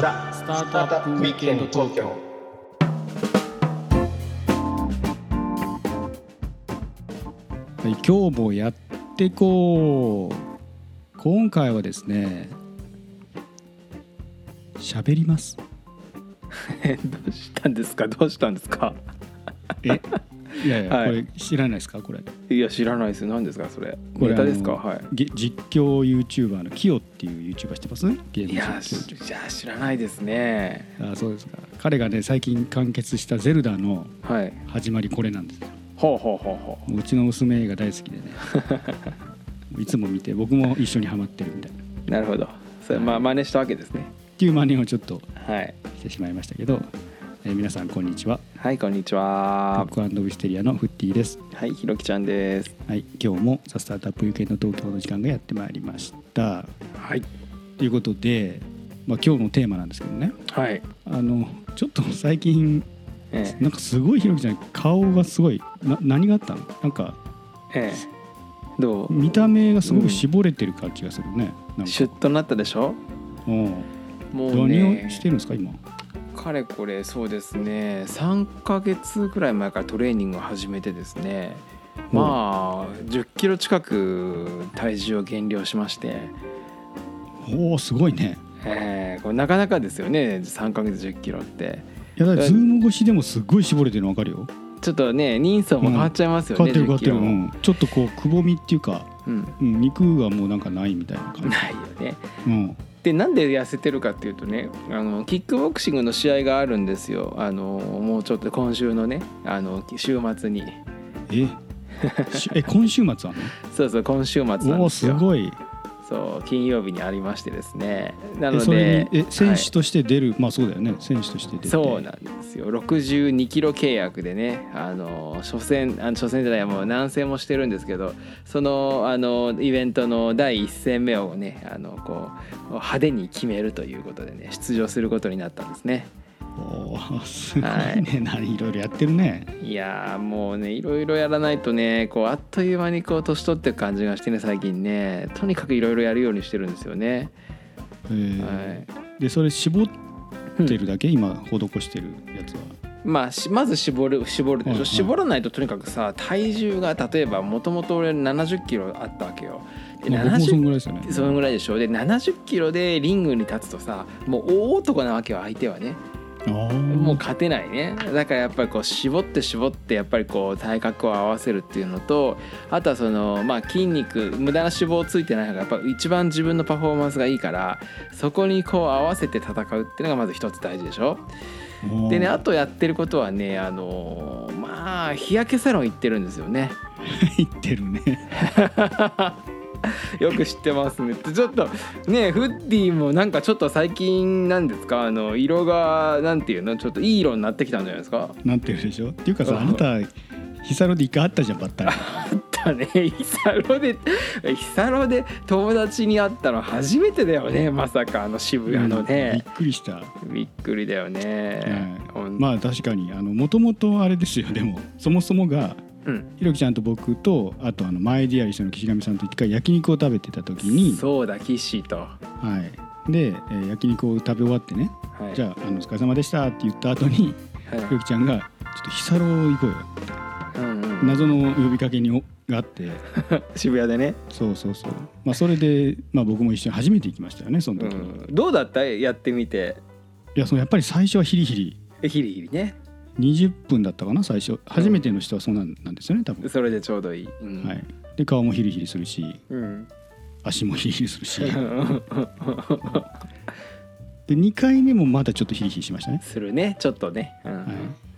ザ・スタートアップウィークエンド東京はい、今日もやってこう。今回はですね喋ります。え どうしたんですか？どうしたんですか？えいやいや、はい。これ知らないですか？これ。いや知らないです。何ですか？それ。これネタですか？はげ実況 YouTuber のキヨっていう YouTuber 知ってます？ゲームいいやじゃあ知らないですね。あそうですか。彼がね最近完結した「ゼルダ」のはい。始まりこれなんですよ。ほうほうほうほもううちの娘が大好きでね。いつも見て僕も一緒にハマってるみたいな。なるほど。それまあ真似したわけですね。ていう真似をちょっとはい。してしまいましたけど、えー皆さんこんにちは。はいこんにちタはックウィステリアのフッティです。はいひろきちゃんです。はい今日も「ザ・スタートアップ UK の東京」の時間がやってまいりました。はい。ということで、まあ、今日のテーマなんですけどね。はい。あのちょっと最近えなんかすごいひろきちゃん顔がすごいな何があったの？なんかええ。えどう？見た目がすごく絞れてる感じがするね、なんか。シュッとなったでしょ？う。んもう何ねをしてるんですか今？かれこれそうですね。3ヶ月ぐらい前からトレーニングを始めてですね。まあ1 0キロ近く体重を減量しまして、おおすごいね。えーこれなかなかですよね。3ヶ月1 0キロって。いやだズーム越しでもすごい絞れてるの分かるよ。ちょっとね人相も変わっちゃいますよね、変わってる変わってる、10キロもうん、ちょっとこうくぼみっていうか、うん。うん、肉がもうなんかないみたいな感じ、ないよね。うん、でなんで痩せてるかっていうとねあのキックボクシングの試合があるんですよ。あのもうちょっと今週のねあの週末に。え？し え今週末あんそうそう今週末なんですよ。すごいそう金曜日にありましてですね。なえのでにえ選手として出る、まあそうだよね。選手として出て。そうなんですよ。62キロ契約でねあの初戦あの初戦じゃないもう何戦もしてるんですけどそのあのイベントの第一戦目をねあのこう派手に決めるということでね出場することになったんですねすごいね、はい。何いろいろやってるね。いやーもうねいろいろやらないとねこうあっという間にこう年取ってる感じがしてね最近ね。とにかくいろいろやるようにしてるんですよね、えー。はい。でそれ絞ってるだけ、今施してるやつは。まあしまず絞る絞るでしょ、うんうん。絞らないととにかくさ体重が例えばもともと俺70キロあったわけよ。でまあ、僕もそん70ぐらいですよね。そのぐらいでしょ。で70キロでリングに立つとさもう大男なわけよ相手はねもう勝てないね。だからやっぱりこう絞って絞ってやっぱりこう体格を合わせるっていうのとあとはそのまあ筋肉無駄な脂肪ついてない方がやっぱ一番自分のパフォーマンスがいいからそこにこう合わせて戦うっていうのがまず一つ大事でしょ。でねあとやってることはねあのーまあ日焼けサロン行ってるんですよね。言ってるね よく知ってますね。ちょっとねフッディもなんかちょっと最近なんですか？あの色がなんていうの？ちょっといい色になってきたんじゃないですか？なってるでしょっていうかさうんあなたヒサロで一回あったじゃんばったりだね。ヒサロでヒサロで友達に会ったの初めてだよねまさかあの渋谷のうん。びっね、くりした。びっくりだよね、ほんまあ確かにもともとあれですよでも。そもそもがうんひろきちゃんと僕とあとあの前でやり一緒の岸上さんと一回焼肉を食べてた時に、そうだキッシーと、ははい、で、えー焼肉を食べ終わってね、い、じゃああの「お疲れ様でした」って言った後にはい。ひろきちゃんが「ちょっとヒサロ行こうよ」うんうん、謎の呼びかけにおがあって。渋谷でね、そうそうそう、まあ、それで、まあ、僕も一緒に初めて行きましたよねそのう時、いん、どうだった？やってみて。やそのやっぱり最初はヒリヒリ。えヒリヒリね20分だったかな最初。初めての人はそうなんなんですよね多分、それでちょうどいい、うん。はい、で顔もヒリヒリするしうん、足もヒリヒリするし。で2回目もまだちょっとヒリヒリしましたね、するね。ちょっとね、うん。はい、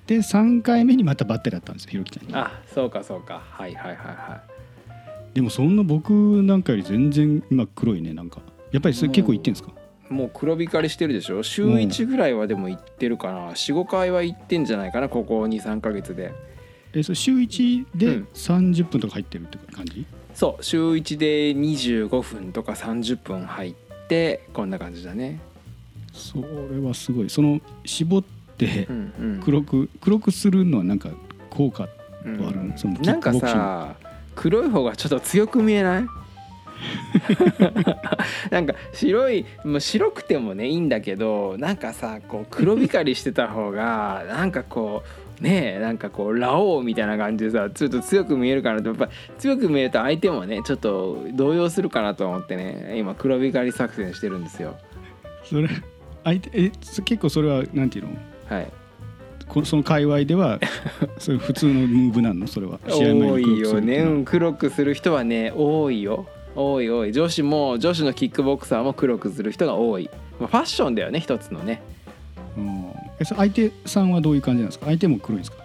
で3回目にまたバッテリーだったんですよひろきちゃんに。あそうかそうか。はいはいはいはでもそんな僕なんかより全然今黒いねなんか。やっぱりそれ結構いってんですか？いもう黒光りしてるでしょ？週1ぐらいはでも行ってるかな。45回は行ってんじゃないかなここ23か月で。えそれ週1うでん30分とか入ってるって感じ、そう週1で25分とか30分入ってこんな感じだね。それはすごい。その絞ってうんうん。黒く黒くするのはなんか効果うんあるそのキなんかさ黒い方がちょっと強く見えない？なんか白いもう白くてもねいいんだけどなんかさこう黒光りしてた方がなんかこうねえなんかこうラオウみたいな感じでさちょっと強く見えるかなと。やっぱ強く見えると相手もねちょっと動揺するかなと思ってね今黒光り作戦してるんですよ。それ相手えそ結構それはなんていうの？はい。こその界隈では それ普通のムーブなの？それは。試合前に多いよ。ね黒くする人はね多いよ多い多い。女子も女子のキックボクサーも黒くする人が多い、まあ、ファッションだよね一つのね。うん。えそ相手さんはどういう感じなんですか？相手も黒いんですか？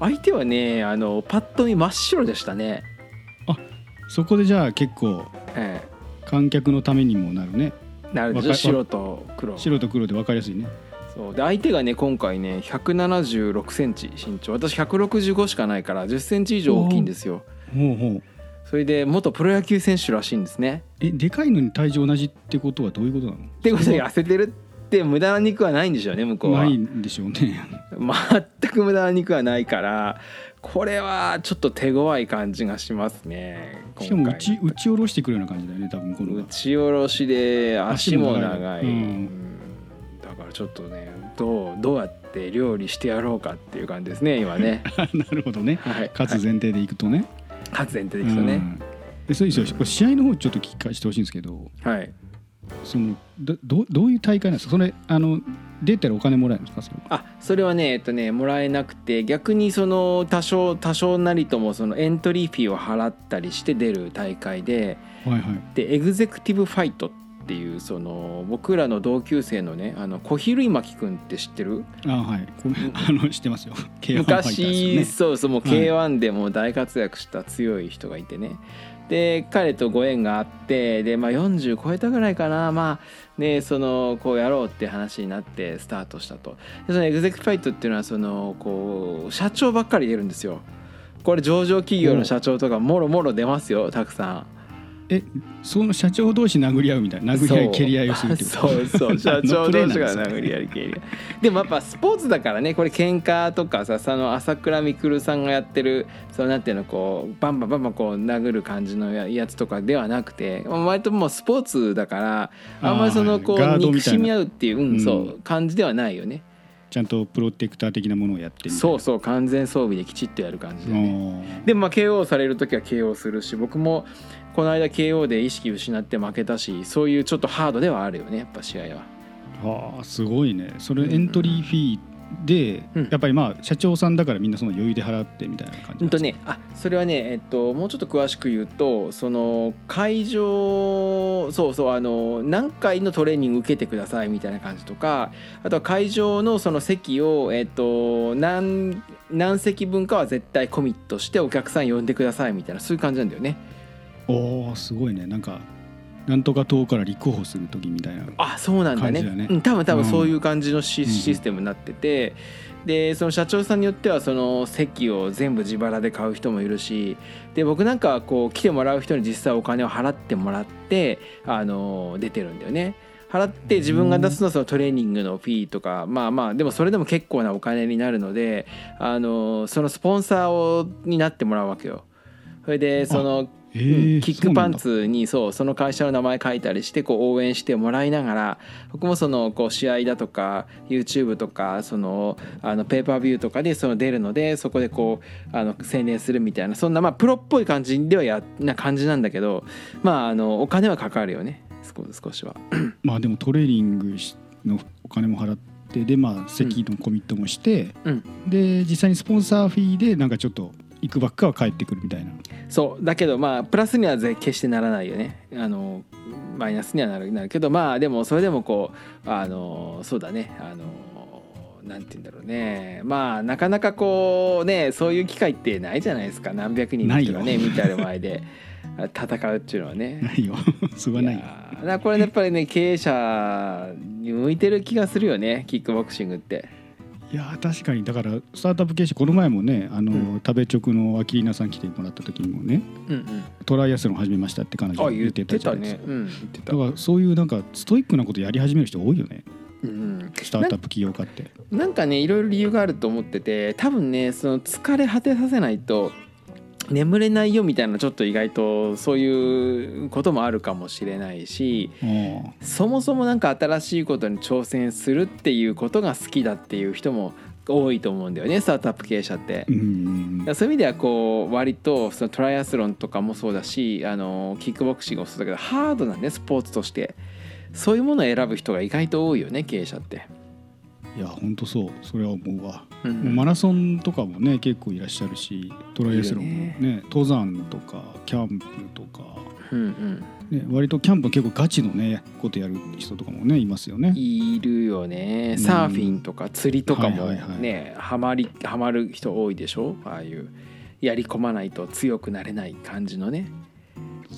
相手はねあのパッと見真っ白でしたね、そこでじゃあ結構え観客のためにもなるね。え、なる。わか白と黒。白と黒で分かりやすいね。そう。で相手がね今回ね1 7 6センチ身長。私165しかないから1 0センチ以上大きいんですよ。ほうほうそれで元プロ野球選手らしいんですね。えでかいのに体重同じってことはどういうことなの？ってことで痩せてるって無駄な肉はないんでしょうね向こうは。ないんでしょうね。全く無駄な肉はないからこれはちょっと手強い感じがしますねしかも打ち打ち下ろしてくるような感じだよね多分この。打ち下ろしで足も長い。うん。うん。だからちょっとねどうどうやって料理してやろうかっていう感じですね今ね。なるほどね。はい。勝つ前提でいくとね、勝つ前提でいくとね、うそうですよ。これ試合の方ちょっと聞かせてほしいんですけどはい。そのどどどういう大会なんですか？それあの出たらお金もらえるんですか？それは。あそれはねえっとねもらえなくて逆にその多少多少なりともそのエントリーフィーを払ったりして出る大会ではいはい。でエグゼクティブファイトっていうその僕らの同級生のねあの小比類巻くんって知ってる？あはい。こ あの知ってますよ。K1 ファイターですよ昔、ねそうそうもうはい K1 でも大活躍した強い人がいてね、で彼とご縁があってで、まあ、40超えたぐらいかな。まあねそのこうやろうって話になってスタートしたと。でそのエグゼクティブファイトっていうのはそのこう社長ばっかり出るんですよ。これ上場企業の社長とかもろもろ出ますよたくさん。えその社長同士殴り合うみたいな殴り合い蹴り合いをするってことそうそう社長同士が殴り合い蹴り合い。でもやっぱスポーツだからねこれ喧嘩とかさその朝倉未来さんがやってるそのなんていうのこうバンバンバンバンこう殴る感じのややつとかではなくて割ともうスポーツだからあんまりそのこう憎しみ合うっていう、うんうんそう感じではないよねちゃんとプロテクター的なものをやってそうそう完全装備できちっとやる感じでね。でまあ KO される時は KO するし僕もこの間 KO で意識失って負けたしそういうちょっとハードではあるよねやっぱ試合は。はあすごいね。それエントリーフィーで、うん。やっぱりまあ社長さんだからみんなその余裕で払ってみたいな感じうんとね、あそれはね、えっと、もうちょっと詳しく言うとその会場そうそうあの何回のトレーニング受けてくださいみたいな感じとかあとは会場のその席を、えっと、何何席分かは絶対コミットしてお客さん呼んでくださいみたいなそういう感じなんだよね。おおすごいね。なんかなんとか党から立候補する時みたいなあそうなんだね。うん、多分多分うん。そういう感じのシ,、ステムになってて。でその社長さんによってはその席を全部自腹で買う人もいるしで僕なんかはこう来てもらう人に実際お金を払ってもらってあの出てるんだよね。払って自分が出すのはそのトレーニングのフィーとかまあまあでもそれでも結構なお金になるのであのそのスポンサーをになってもらうわけよ。それでそのえーうんキックパンツにそうその会社の名前書いたりしてこう応援してもらいながら僕もそのこう試合だとか YouTube とかそのあのペーパービューとかでその出るのでそこでこうあの宣伝するみたいなそんなまあプロっぽい感じではやな感じなんだけどまああのお金はかかるよね。少少しは。まあでもトレーニングしのお金も払ってでまあ席のコミットもして、うん。で実際にスポンサーフィーでなんかちょっといくばっかは帰ってくるみたいな。そうだけどまあプラスにはぜ決してならないよね。あのマイナスにはなるなるけどまあでもそれでもこうあのそうだね。あのなんて言うんだろうね。まあなかなかこうねそういう機会ってないじゃないですか。何百人の人がね見てある前で。戦うっていうのはね。ないよ。それはない。よやーだからこれやっぱりね経営者に向いてる気がするよね。キックボクシングって。いやー確かにだからスタートアップ経営者この前もねあの、うん食べ直のアキリーナさん来てもらった時にもねうんうん、トライアスロン始めましたって彼女あ言ってたじゃないですか。ねうん、言ってただ。からそういうなんかストイックなことやり始める人多いよねうんスタートアップ起業家って。なんかねいろいろ理由があると思ってて多分ねその疲れ果てさせないと眠れないよみたいなちょっと意外とそういうこともあるかもしれないしおうそもそもなんか新しいことに挑戦するっていうことが好きだっていう人も多いと思うんだよねスタートアップ経営者ってう。んそういう意味ではこう割とそのトライアスロンとかもそうだしあのキックボクシングもそうだけどハードなねスポーツとしてそういうものを選ぶ人が意外と多いよね経営者って。いや本当そう。それは思うわ、うん。もうマラソンとかもね結構いらっしゃるしトライアスロンもいね。る登山とかキャンプとか、うんうん。ね、割とキャンプ結構ガチのねことやる人とかもねいますよね。いるよね。うん。サーフィンとか釣りとかもはいはいはい。ねハマりハマる人多いでしょ？ああいうやり込まないと強くなれない感じのね。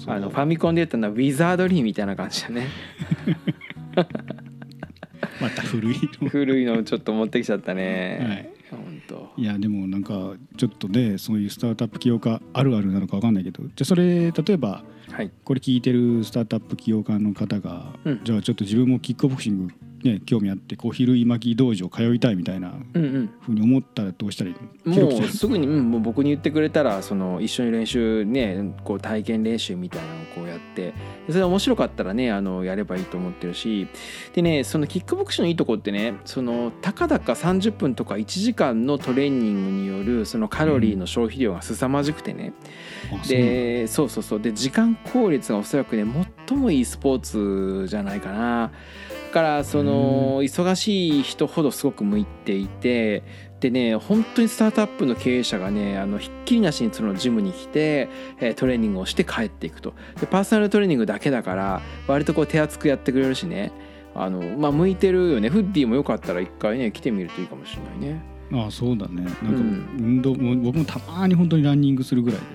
あのファミコンで言ったのはウィザードリーみたいな感じだね 古いの。古いのちょっと持ってきちゃったはねい本当いやでもなんかちょっとねそういうスタートアップ起業家あるあるなのかわかんないけど。じゃあそれ例えばはい。これ聞いてるスタートアップ起業家の方が、うん。じゃあちょっと自分もキックボクシングね興味あってこう昼巻き道場通いたいみたいなうんうん。ふうに思ったらどうしたらいいの？ひろきちゃん。もうすぐに、うん、もう僕に言ってくれたらその一緒に練習ねこう体験練習みたいなやってでそれ面白かったらねあのやればいいと思ってるしでねそのキックボクシングのいいとこってねそのたかだか30分とか1時間のトレーニングによるそのカロリーの消費量が凄まじくてね、うなんだ。でそうそうそう。で時間効率がおそらくね最もいいスポーツじゃないかな。だからその忙しい人ほどすごく向いていてでね本当にスタートアップの経営者がねあのひっきりなしにそのジムに来て、えートレーニングをして帰っていくと。でパーソナルトレーニングだけだから割とこう手厚くやってくれるしね。あのまあ向いてるよね。フッディもよかったら一回ね来てみるといいかもしれないね。ああそうだね。なんかうん。運動も僕もたまに本当にランニングするぐらいで、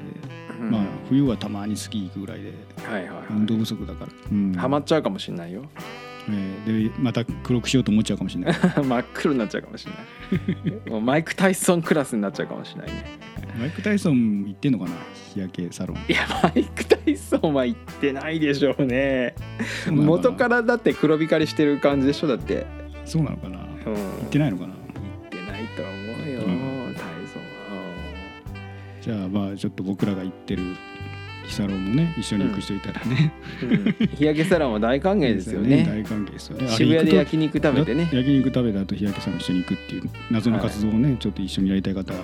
うん。まあ冬はたまにスキー行くぐらいではいはいはい。運動不足だから、うん。ハマっちゃうかもしれないよ。えーでまた黒くしようと思っちゃうかもしれない。真っ黒になっちゃうかもしれない。もうマイク・タイソンクラスになっちゃうかもしれないね。マイク・タイソン行ってんのかな？日焼けサロン。いやマイク・タイソンは言ってないでしょうね。元からだって黒光りしてる感じでしょだって。そうなのかな？うん。行ってないのかな？言ってないと思うよ、うん。タイソじゃあまあちょっと僕らが行ってるヒサロンもね一緒に行く人いたらね、ンは、うん、日焼けサロンは大歓迎ですよね。大歓迎ですよね。渋谷で焼肉食べてね。焼肉食べた後日焼けさんも一緒に行くっていう謎の活動をね、ちょっと一緒にやりたい方が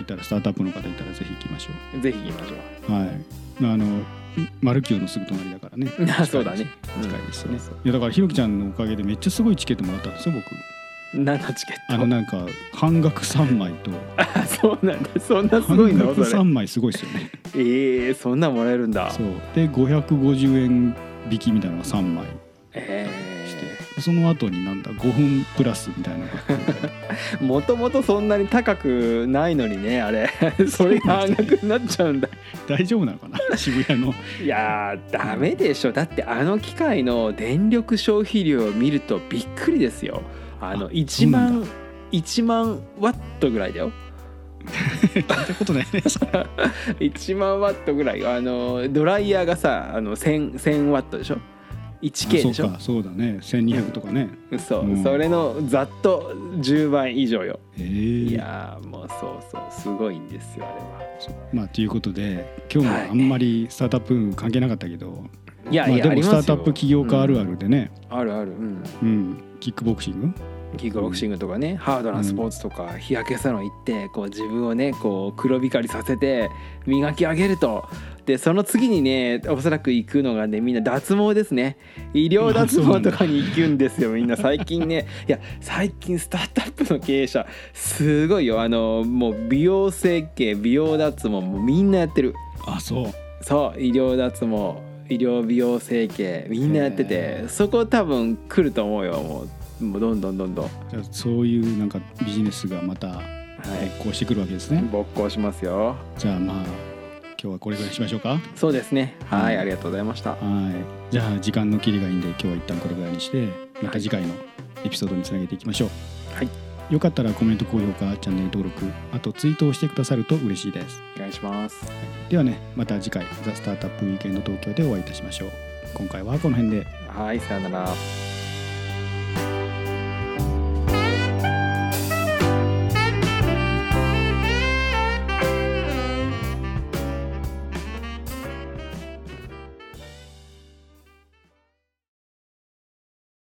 いたらスタートアップの方いたらぜひ行きましょぜひ行きましょう。はい。まああのマルキューのすぐ隣だからね。そうだね。近いですよね、いやだからひろきちゃんのおかげでめっちゃすごいチケットもらったんですよ僕何のチケット。あのなんか半額3枚と。あ そうなんだ。そんなすご半いの？額それ3枚すごいですよね。えー、そんなんもらえるんだ。そう。で550円引きみたいなのが3枚。えして。その後になんだ5分プラスみたいな もともとそんなに高くないのにねあれ。それが半額になっちゃうんだ。大丈夫なのかな？渋谷の。いやーダメでしょ。だってあの機械の電力消費量を見るとびっくりですよあのあ1そうなん万1万ワットぐらいだよ。聞いたことないね。1万ワットぐらい。あのドライヤーがさあの 1000, 1000ワットでしょ？1K でしょ？そうか。そうだね。1200とかね。そう、うん。それのざっと10倍以上よ。ええ。いやーもうそうそう。すごいんですよあれは。まあということで今日もはい。あんまりスタートアップ関係なかったけど、いやいや、まあでもスタートアップ起業家あるあるでね、うん。あるある。うん。うん、キックボクシング？キックボクシングとかね、ハードなスポーツとか、日焼けサロン行ってこう自分をねこう黒光りさせて磨き上げると。でその次にねおそらく行くのがねみんな脱毛ですね。医療脱毛とかに行くんですよ みんな。最近ね。いや最近スタートアップの経営者すごいよ。あのもう美容整形美容脱毛もうみんなやってる。あそう。そう医療脱毛医療美容整形みんなやっててそこ多分来ると思うよもうもうどんどんどんどん。じゃあそういうなんかビジネスがまたはい。こうしてくるわけですね、勃興しますよ。じゃあまあ今日はこれぐらいにしましょうか。そうですね。はい、うん。ありがとうございました。はい。じゃあ時間の切りがいいんで今日は一旦これぐらいにしてまた次回のエピソードにつなげていきましょう。はい。よかったらコメント高評価チャンネル登録あとツイートをしてくださると嬉しいです。お願いします。ではねまた次回「ザ・スタートアップウィーケンド東京」でお会いいたしましょう。今回はこの辺で。はいさよなら